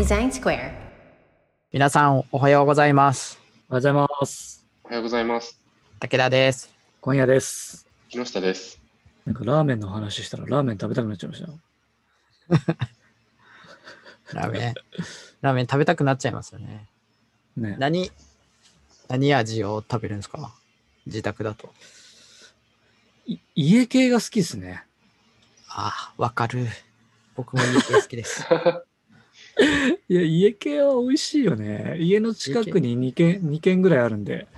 デザインスクエア。皆さん、おはようございます。おはようございます。おはようございます。武田です。今夜です。木下です。なんかラーメンの話したらラーメン食べたくなっちゃいましたよ。ラーメン。ラーメン食べたくなっちゃいますよね。ね。何、何味を食べるんですか？自宅だと。い家系が好きですね。ああ、わかる。僕も家系好きです。いや、家系は美味しいよね。家の近くに2軒、二軒ぐらいあるんで、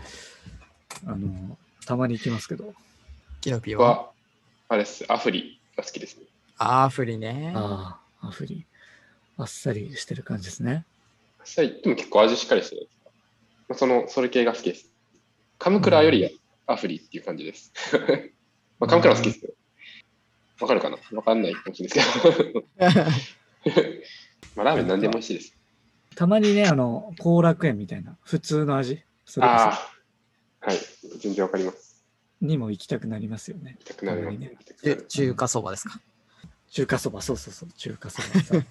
あの、たまに行きますけど。キノピーは？は、あれです。アフリが好きですね。アーフリね。ああ、アフリ。あっさりしてる感じですね。さでも結構味しっかりしてるまあ、その、それ系が好きです。カムクラよりアフリっていう感じです。まあ、カムクラは好きですけど。わかるかな？わかんないかもしれないですけど。まあ、ラーメン何でも美味しいです。たまにね、あの、後楽園みたいな、普通の味、それこああ、はい。全然わかります。そにも行きたくなりますよね。行きたくなりますね中中華そばですか？中華そば、そうそうそう、中華そば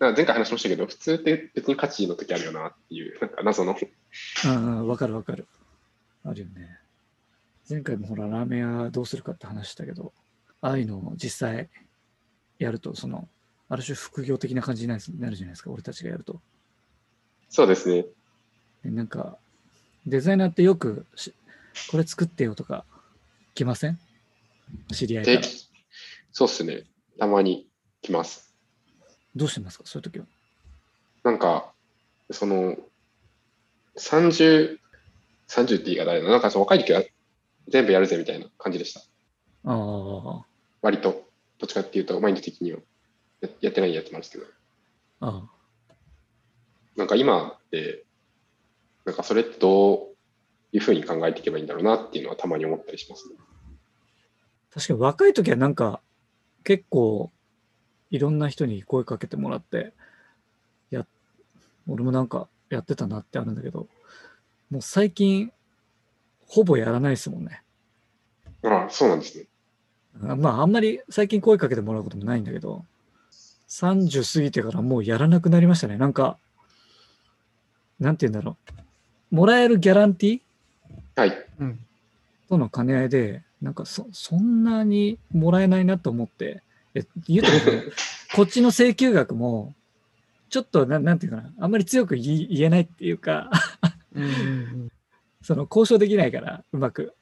前回話しましたけど、普通って別に価値の時あるよなっていう、なんか謎の。うんうん、わかるわかる。あるよね。前回もほら、ラーメン屋どうするかって話したけど、ああいうのを実際やると、その、ある種副業的な感じになるなるじゃないですか、俺たちがやると。そうですね。でなんか、デザイナーってよくし、これ作ってよとか、来ません？知り合いから。そうっすね。たまに来ます。どうしてますか、そういう時は。なんか、その、30、30って言い方あれだななんかその若い時は全部やるぜみたいな感じでした。ああ、割と、どっちかっていうと、マインド的にはややってないやつもあるんですけど、あなんか今って、なんかそれってどういうふうに考えていけばいいんだろうなっていうのはたまに思ったりしますね。確かに若い時はなんか、結構、いろんな人に声かけてもらって、や、俺もなんかやってたなってあるんだけど、もう最近、ほぼやらないですもんね。ああ、そうなんですね。あまあ、あんまり最近声かけてもらうこともないんだけど、30過ぎてからもうやらなくなりましたね。なんか、なんて言うんだろう。もらえるギャランティー？はい。うん。との兼ね合いで、なんかそそんなにもらえないなと思って、え言うと こっちの請求額も、ちょっとな、なんていうかな、あんまり強く言い言えないっていうか、うんうん その交渉できないから、うまく。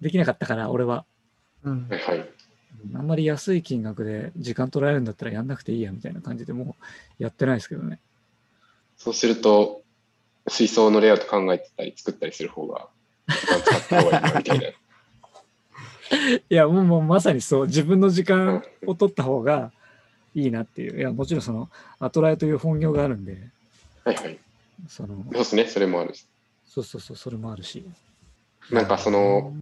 できなかったから、俺は。うんはいはい。あんまり安い金額で時間取られるんだったらやんなくていいやみたいな感じでもうやってないですけどね。そうすると、水槽のレイアウト考えてたり作ったりする方が、時間使った方がいいなみたいな。いや、もうもうまさにそう、自分の時間を取った方がいいなっていう。いや、もちろんその、アトライという本業があるんで、はいはい。その、そうですね、それもあるし。そうそうそう、それもあるし。なんかその、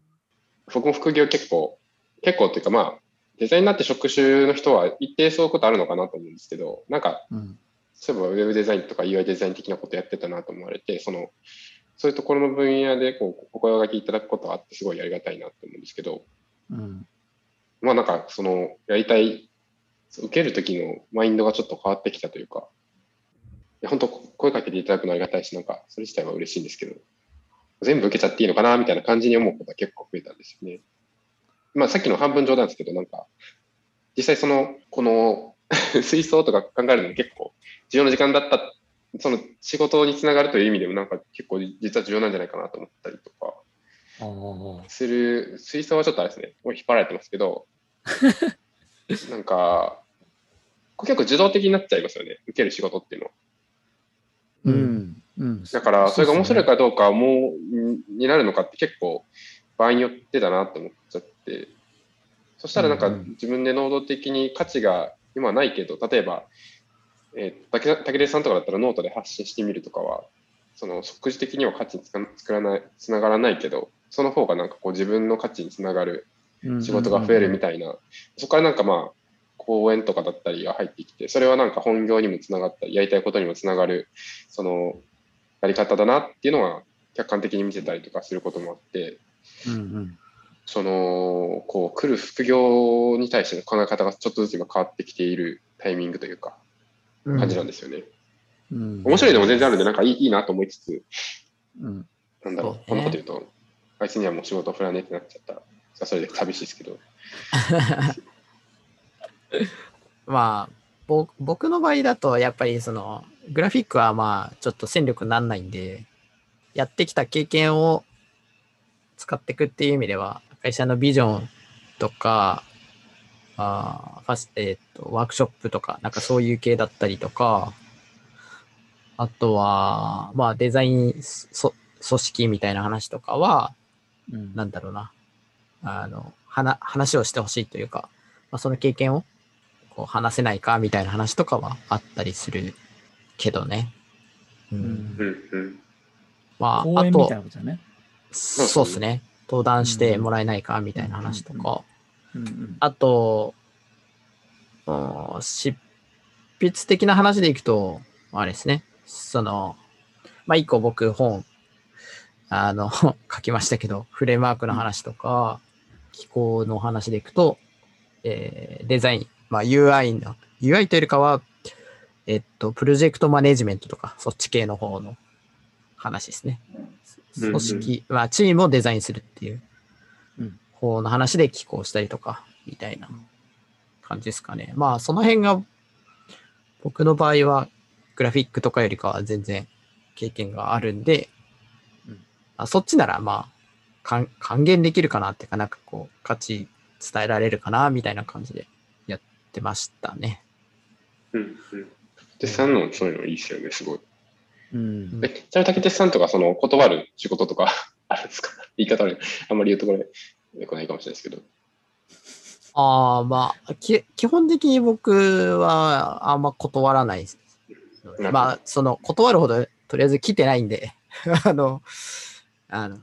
僕も副業結構、結構っていうかまあ、デザインになって職種の人は一定そういうことあるのかなと思うんですけど、なんか、うん。そういえばウェブデザインとか UI デザイン的なことやってたなと思われて、その、そういうところの分野でこう、お声がけいただくことはあってすごいありがたいなと思うんですけど、うん。まあなんかその、やりたい、受ける時のマインドがちょっと変わってきたというか、いや本当声かけていただくのはありがたいし、なんかそれ自体は嬉しいんですけど、全部受けちゃっていいのかなみたいな感じに思うことが結構増えたんですよね。まあさっきの半分冗談ですけど、なんか、実際その、この 水槽とか考えるのも結構重要な時間だった、その仕事につながるという意味でもなんか結構実は重要なんじゃないかなと思ったりとか。する、水槽はちょっとあれですね、もう引っ張られてますけど、なんか、結構受動的になっちゃいますよね、受ける仕事っていうのは。ううんん。うん。だから、それが面白いか。かどうかもうになるのかって結構場合によってだなって思っちゃって、そしたらなんか自分で能動的に価値が今はないけど、例えば、えー、竹竹出さんとかだったらノートで発信してみるとかは、その即時的には価値につらない、つながらないけど、その方がなんかこう自分の価値につながる仕事が増えるみたいな、そこからなんかまあ、講演とかだったりが入ってきて、それはなんか本業にもつながったり、やりたいことにもつながる、その、やり方だなっていうのは、客観的に見せたりとかすることもあって、うんうん。その、こう、来る副業に対しての考え方がちょっとずつ今変わってきているタイミングというか、感じなんですよね。うん面白いのも全然あるんで、なんかいいいいなと思いつつ、うん。なんだろう、こんなこと言うと、あいつにはもう仕事振らねえってなっちゃったら、それはそれで寂しいですけど、まあ、ぼ僕の場合だと、やっぱりその、グラフィックはまあ、ちょっと戦力にならないんで、やってきた経験を使っていくっていう意味では、会社のビジョンとか、あーファスえーっと、ワークショップとか、なんかそういう系だったりとか、あとは、まあ、デザインそ組織みたいな話とかは、うんなんだろうな、あの、話話をしてほしいというか、まあ、その経験をこう話せないかみたいな話とかはあったりするけどね。うん。うん。まあ、あと。そうですね。登壇してもらえないかみたいな話とか。あと、うん執筆的な話でいくと、あれですね。その、まあ、一個僕本、あの、書きましたけど、フレームワークの話とか、機構の話でいくと、えーデザイン、まあ、UI の、UI というよりかは、えっと、プロジェクトマネジメントとか、そっち系の方の話ですね。うん組織、まあ、チームをデザインするっていううん方の話で寄稿したりとか、みたいな感じですかね。まあ、その辺が、僕の場合は、グラフィックとかよりかは全然経験があるんで、うんあそっちなら、まあ、還還元できるかなっていうか、なんかこう、価値伝えられるかな、みたいな感じでやってましたね。うんうん。で、さんのそういうのいいですよね、すごい。うん。え、ちなみに竹鉄さんとか、その、断る仕事とか あるんですか？言い方悪い。あんまり言うところよくないかもしれないですけど。ああ、まあ、き基本的に僕はあんま断らないです。まあ、その、断るほど、とりあえず来てないんで、あの、あの、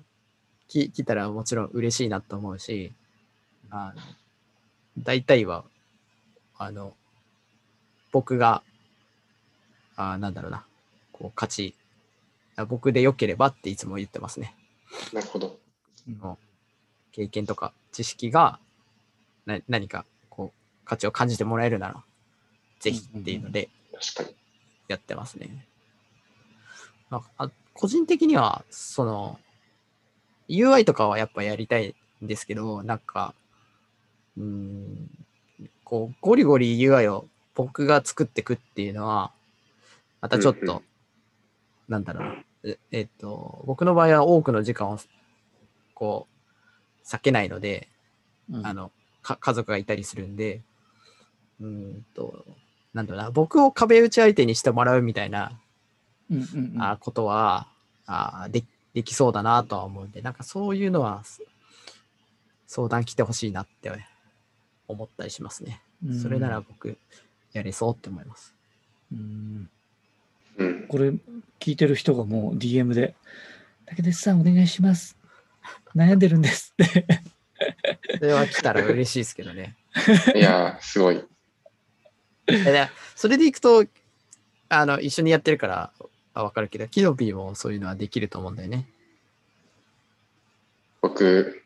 き来たらもちろん嬉しいなと思うし、あの、大体は、あの、僕が、あなんだろうな、こう、価値、あ僕で良ければっていつも言ってますね。なるほど。の経験とか知識がな何かこう価値を感じてもらえるならぜひっていうので。やってますね。なんかあ個人的にはその UI とかはやっぱやりたいんですけどなんかうーんこうゴリゴリ UI を僕が作っていくっていうのはまたちょっと、なんだろうな。ええっと僕の場合は多くの時間をこう避けないので、うん。あのか家族がいたりするんでうーんとなんだろうな。僕を壁打ち相手にしてもらうみたいな、うんうんうん。あことはあでできそうだなとは思うんでなんかそういうのはす相談来てほしいなって思ったりしますね。それなら僕やれそうって思います。うんうん。これ聞いてる人がもう DM で「竹鉄さんお願いします悩んでるんです」ってそれは来たら嬉しいですけどね。いやー、すごい。それでいくとあの一緒にやってるからあ分かるけどキノピーもそういうのはできると思うんだよね。僕、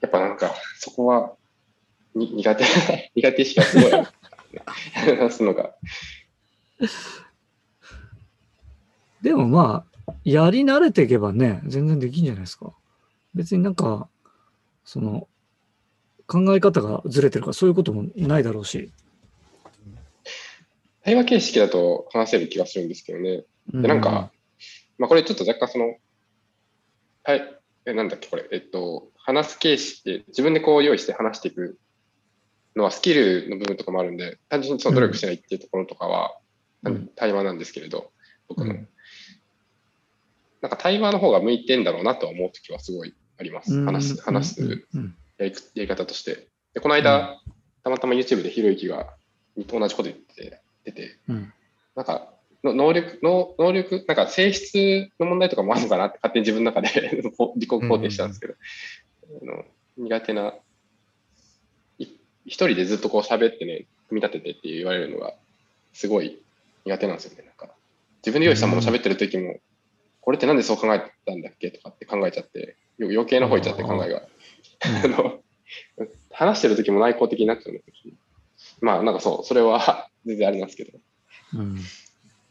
やっぱなんか、そこは、に苦手、苦手意識がすごい。話すのが。でもまあやり慣れていけばね全然できんじゃないですか。別になんかその考え方がずれてるからそういうこともないだろうし、対話形式だと話せる気がするんですけどね。で、なんか、まあこれちょっと若干その、はい、え、なんだっけ、これ、えっと、話す形式で自分でこう用意して話していくのはスキルの部分とかもあるんで、単純にその努力してないっていうところとかは、うん。対話なんですけれど、僕の。うんなんか対話の方が向いてんだろうなとは思うときはすごいあります。うん。話す、話すうん。やりやり方として。で、この間、たまたま YouTube でひろゆきが同じこと言って出て、うん。なんか、の能力、の能力、なんか性質の問題とかもあるのかなって勝手に自分の中で 自己肯定したんですけど、あの苦手な、い一人でずっとこう喋ってね、組み立ててって言われるのが、すごい苦手なんですよね。なんか、自分で用意したものを喋ってる時も、これってなんでそう考えたんだっけとかって考えちゃって、よ余計な方いっちゃって考えが。あ の話してる時も内向的になっちゃうんですまあなんかそう、それは 全然あれなんですけど。うん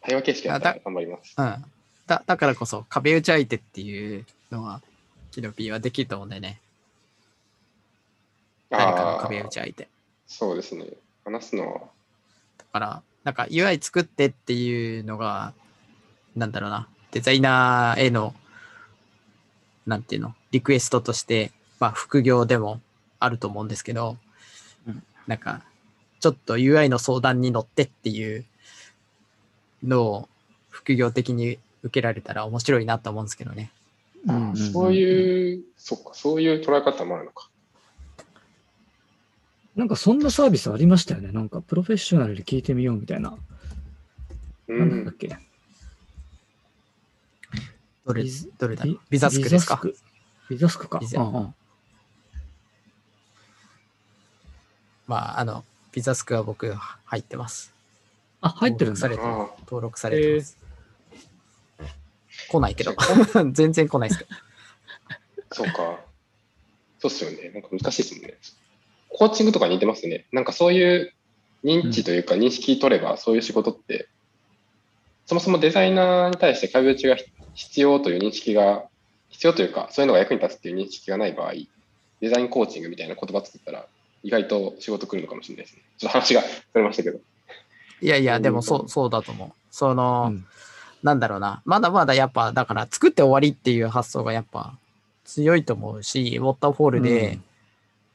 対話形式だったら頑張ります。うん。だだからこそ壁打ち相手っていうのは、キノピーはできると思うんだよね。誰かの壁打ち相手。そうですね。話すのは、だから、なんか UI 作ってっていうのが、なんだろうな、デザイナーへの、なんていうの、リクエストとして、まあ副業でもあると思うんですけど、うんなんか、ちょっと UI の相談に乗ってっていうのを副業的に受けられたら面白いなと思うんですけどね。あうんうんうんそういう、そっか、そういう捉え方もあるのか。なんかそんなサービスありましたよね。なんかプロフェッショナルで聞いてみようみたいな。うなんだっん。けどれどれだビザスクですか？ビザスクビザスクか。ビザうんうんまあ、あの、ビザスクは僕入ってます。あ、入ってるんだ登録され。てああ、登録されてます。来ないけど。全然来ないですけど。そうか。そうっすよね。なんか難しいですもんね。コーチングとかに似てますね。なんかそういう認知というか認識取れば、そういう仕事って、そもそもデザイナーに対して壁打ちが必要という認識が、必要というか、そういうのが役に立つっていう認識がない場合、デザインコーチングみたいな言葉作ったら、意外と仕事来るのかもしれないですね。ちょっと話がそれましたけど。いやいや、うんでもそう、そうだと思う。その、うんなんだろうな。まだまだやっぱ、だから作って終わりっていう発想がやっぱ強いと思うし、ウォーターフォールで、うん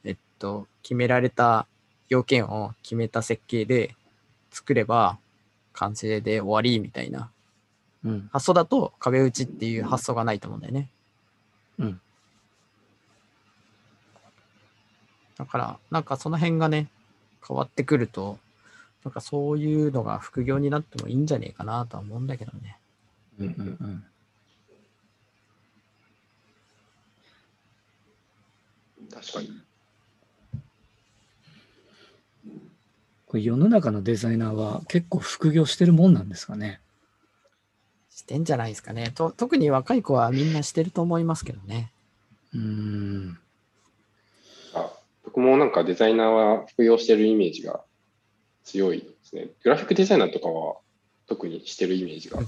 えっと、決められた要件を決めた設計で作れば完成で終わりみたいなうん。発想だと壁打ちっていう発想がないと思うんだよね。うん。だから、なんかその辺がね、変わってくると、なんかそういうのが副業になってもいいんじゃねえかなとは思うんだけどね。うんうんうん。確かに。これ世の中のデザイナーは結構副業してるもんなんですかね？してんじゃないですかね。と特に若い子はみんなしてると思いますけどね。うーん。あ僕もなんかデザイナーは副業してるイメージが強いですね。グラフィックデザイナーとかは特にしてるイメージが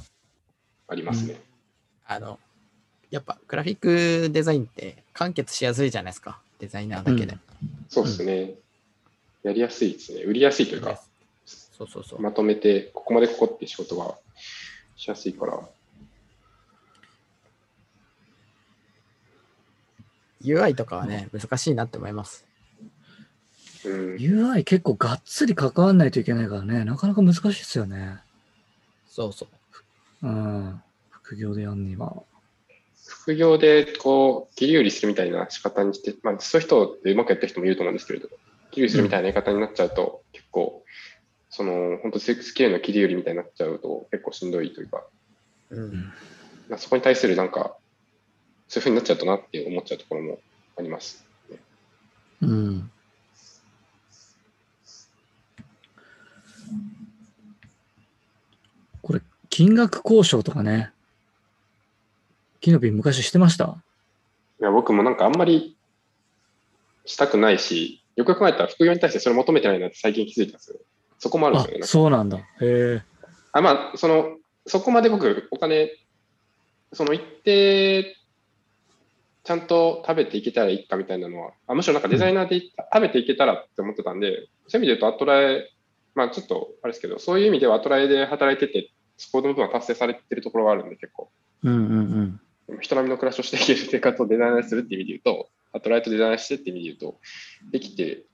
ありますね。あの、やっぱグラフィックデザインって完結しやすいじゃないですか。デザイナーだけで。そうですね。やりやすいですね。売りやすいというか、そうそうそう。まとめて、ここまでここって仕事がしやすいから。UI とかはね、難しいなって思います。うん、UI 結構がっつり関わんないといけないからね、なかなか難しいですよね。そうそう。うん。副業でやんには。副業でこう切り売りするみたいな仕方にして、まあ、そういう人ってうまくやった人もいると思うんですけれど、切り売りするみたいなやり方になっちゃうと、結構、その本当スキルの切り売りみたいになっちゃうと結構しんどいというか、うん。まあ、そこに対するなんか、そういうふうになっちゃうとなって思っちゃうところもあります。うん。これ、金額交渉とかね。キノピー昔してました？いや僕もなんかあんまりしたくないし、よくよく考えたら副業に対してそれ求めてないなって最近気づいたんですよ。そこもあるんあですよね。そうなんだ。へえ。あまあ、その、そこまで僕、お金、その一定、ちゃんと食べていけたらいいかみたいなのは、あむしろなんかデザイナーでい食べていけたらって思ってたんで、そういう意味で言うと、アトラエ、まあちょっとあれですけど、そういう意味ではアトラエで働いてて、そこの部分は達成されてるところがあるんで、結構。うんうんうん。人並みの暮らしをしていける生活をデザイナーにするっていう意味で言うと、アトライとデザイナーしてっていう意味で言うと、できて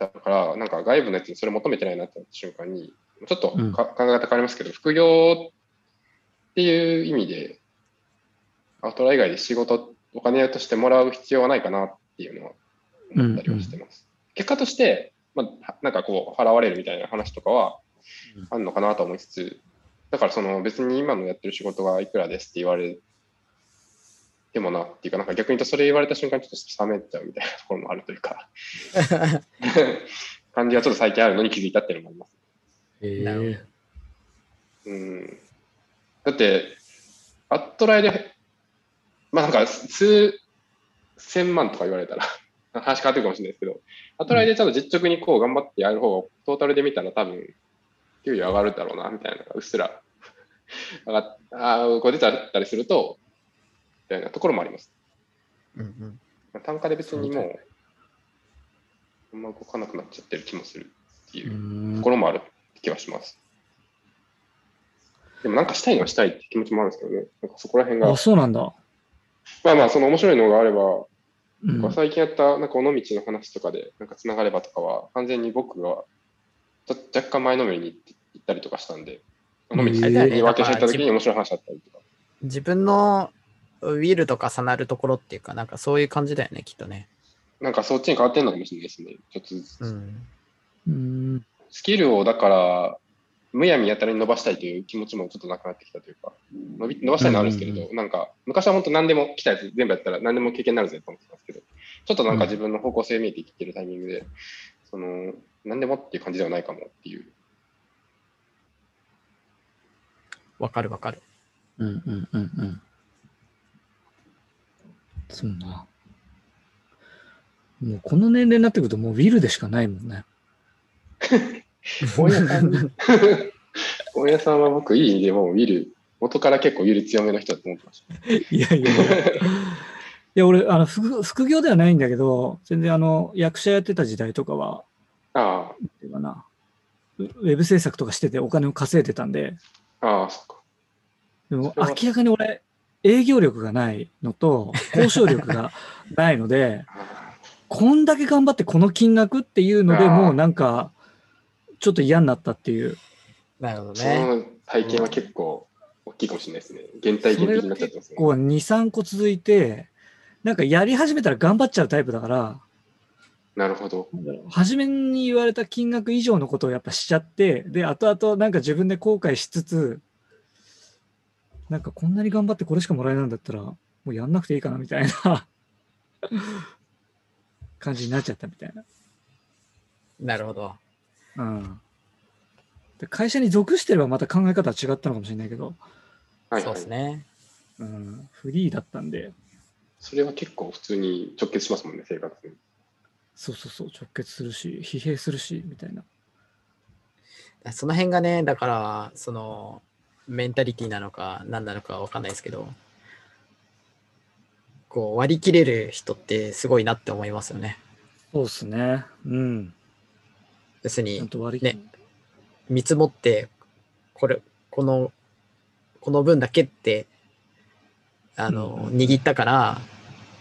たから、なんか外部のやつにそれ求めてないなってなった瞬間に、ちょっとか、うん。考え方変わりますけど、副業っていう意味で、アトラ以外で仕事、お金としてもらう必要はないかなっていうのは思ったりはしてます。結果として、まあ、なんかこう、払われるみたいな話とかはうん。あるのかなと思いつつ、だからその別に今のやってる仕事がいくらですって言われてもなっていうか、なんか逆に言うとそれ言われた瞬間にちょっと冷めちゃうみたいなところもあるというか、感じがちょっと最近あるのに気づいたっていうのもあります。え。うん。だって、アットライで、まあなんか数千万とか言われたら、話変わってくるかもしれないですけど、アットライでちゃんと実直にこう頑張ってやる方が、トータルで見たら多分、給料上がるだろうな、みたいなのがうっすら上がっあーこう出ちゃったりすると、みたいなところもあります。うんうん。まあ、単価で別にもう、あんま動かなくなっちゃってる気もするっていううんところもある気はします。でもなんかしたいのはしたいって気持ちもあるんですけどね。なんかそこら辺があ、、そうなんだ。まあまあ、その面白いのがあれば、うん、最近やったなんか尾道の話とかでなんかつながればとかは、完全に僕が若干前のめりに行ったりとかしたんで、尾道に分けしてた時に面白い話だったりとか。自分のウィルと重なるところっていうか、なんかそういう感じだよね、きっとね。なんかそっちに変わってんのかもしれないですね。ちょっとずつ。うん。うん。スキルをだから、むやみやたらに伸ばしたいという気持ちもちょっとなくなってきたというか、伸び伸ばしたいのはあるんですけれど、なんか昔は本当何でも来たやつ全部やったら何でも経験になるぜと思ってたんですけど、ちょっとなんか自分の方向性見えてきてるタイミングで、その、何でもっていう感じではないかもっていう。わかるわかる。うんうんうんうん。そうな。もうこの年齢になってくるともうウィルでしかないもんね。大家さん、大家さんは僕いい意味でもうウィル、元から結構ウィル強めの人だと思ってました。いやいやいや。いや、俺、あの副、副業ではないんだけど、全然あの、役者やってた時代とかは、あっていうかな、ウウェブ制作とかしててお金を稼いでたんで、あ、ああ、そっか。でも明らかに俺、営業力がないのと、交渉力がないので、あこんだけ頑張ってこの金額っていうのでもうなんか、ちょっと嫌になったっていう。なるほどね。の体験は結構大きいかもしれないですね。原体験的になっちゃってますね。こう2、3個続いて、なんかやり始めたら頑張っちゃうタイプだから、なるほど。初めに言われた金額以上のことをやっぱしちゃって、で、後々なんか自分で後悔しつつ、なんかこんなに頑張ってこれしかもらえないんだったら、もうやんなくていいかなみたいな感じになっちゃったみたいな。なるほど。うん。で会社に属してればまた考え方は違ったのかもしれないけど、はい、そうはい。ですね。うん、フリーだったんで、それは結構普通に直結しますもんね、生活に。そうそうそう、直結するし、疲弊するし、みたいな。その辺がね、だから、その、メンタリティなのか、何なのかわかんないですけど、こう、割り切れる人ってすごいなって思いますよね。そうっすね。うん。別に、と割りね見積もって、これ、この、この分だけって、あの、うん握ったから、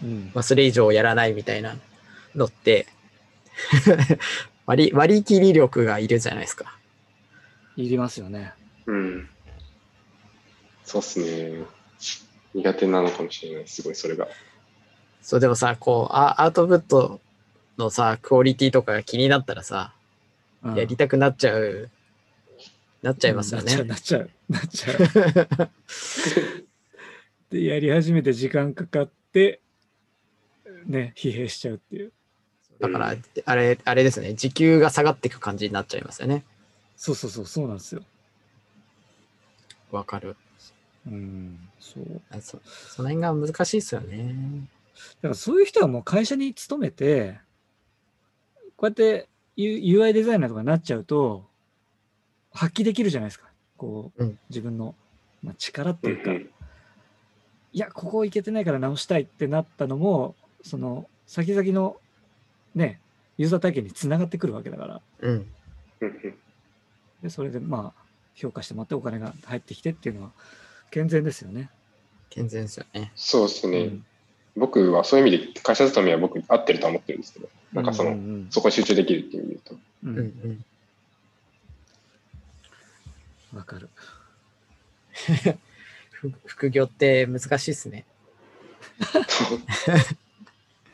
うん。まあ、それ以上やらないみたいなのって、割り、割り切り力がいるじゃないですか。いりますよね。うん。そうっすね。苦手なのかもしれない、すごいそれが。そう、でもさ、こう、あアウトプットのさ、クオリティとかが気になったらさ、うんやりたくなっちゃう、なっちゃいますよね。なっちゃう、なっちゃう、なっちゃう。で、やり始めて時間かかって、ね、疲弊しちゃうっていう。だから、あれ、あれですね、時給が下がっていく感じになっちゃいますよね。そうそうそう、そうなんですよ。わかる。うん、そう。あそその辺が難しいですよね。だからそういう人はもう会社に勤めて、こうやって UI デザイナーとかになっちゃうと、発揮できるじゃないですか。こう、うん自分の、まあ、力っていうか、いや、ここいけてないから直したいってなったのも、その、先々の、ね、ユーザー体験につながってくるわけだから、うん。うんうんでそれでまあ、評価してもらってお金が入ってきてっていうのは、健全ですよね。健全ですよね。そうですね、うん僕はそういう意味で会社勤めは僕合ってるとは思ってるんですけど、なんかその、うんうんそこに集中できるっていう意味で言うと。うんうんうん。わかる。ふ 副業って難しいですね。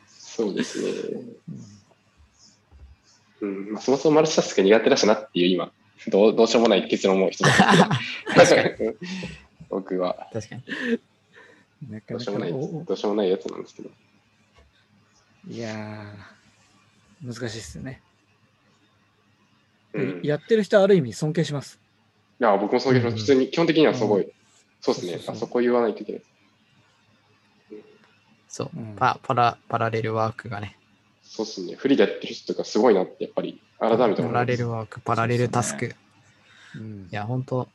そうですね。うんうんまあ、そもそもマルチタスク苦手だしなっていう今、どうどうしようもない結論も一つ 僕は確かに。なかなかどうしようもない、どうしようもないやつなんですけど。いやー、難しいですよね。うん、いやってる人はある意味尊敬します。や、僕もそういう普通に、基本的にはすごい、そうですねそうそうそうあそこ言わないといけない。そううん。パパラパラレルワークがね。そうですね。フリーでやってる人とかすごいなって、やっぱり改めてパ思います。ラレルワーク、パラレルタスク。うんいや、本当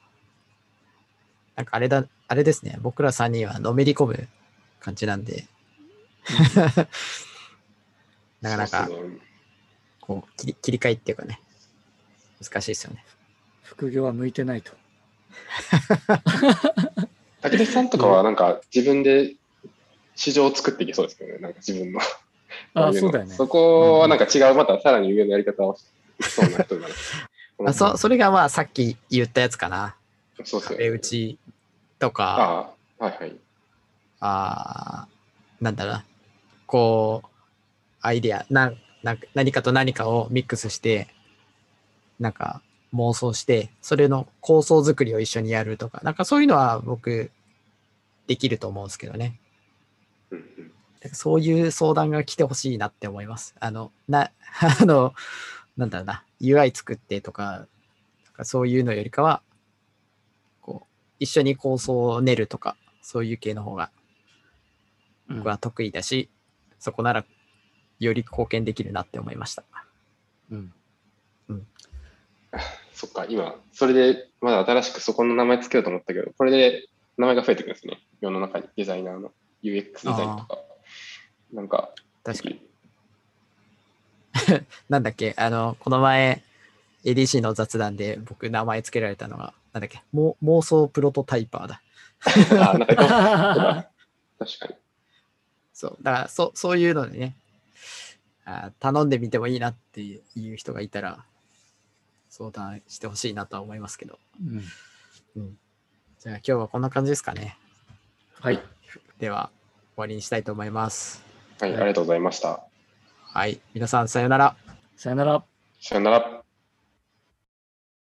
なんかあれだ、あれですね。僕ら3人はのめり込む感じなんで、なかなかこう切り切り替えっていうかね、難しいですよね。副業は向いてないと。武田さんとかはなんか自分で市場を作っていけそうですけどね、なんか自分の。あこいのそうだよねそこはなんか違う、またさらに上のやり方をしそうな人だな。あそそれがまあさっき言ったやつかな。そう壁打ちとか、ああ、はいはい。あーなんだろうな。こう、アイデア、なな何かと何かをミックスして、なんか妄想して、それの構想作りを一緒にやるとか、なんかそういうのは僕、できると思うんですけどね。うんうんなんかそういう相談が来てほしいなって思います。あの、な、あの、なんだろうな、UI 作ってとか、なんかそういうのよりかは、一緒に構想を練るとか、そういう系の方が僕は得意だし、そこならより貢献できるなって思いました。うん。そっか、今、それでまだ新しくそこの名前つけようと思ったけど、これで名前が増えてくるんですね。世の中にデザイナーの UX デザインとか。なんか、確かに。なんだっけ、あの、この前、ADC の雑談で僕名前つけられたのが、なんだっけ、も妄想プロトタイパーだ。あ、なんかそうだ、確かに。そう。だから、そそういうのでね、あ頼んでみてもいいなっていう人がいたら、相談してほしいなとは思いますけど。うん。じゃあ今日はこんな感じですかね。はい。では、終わりにしたいと思います。はい、はいありがとうございました。はい。皆さん、さようなら。さよなら。さよなら。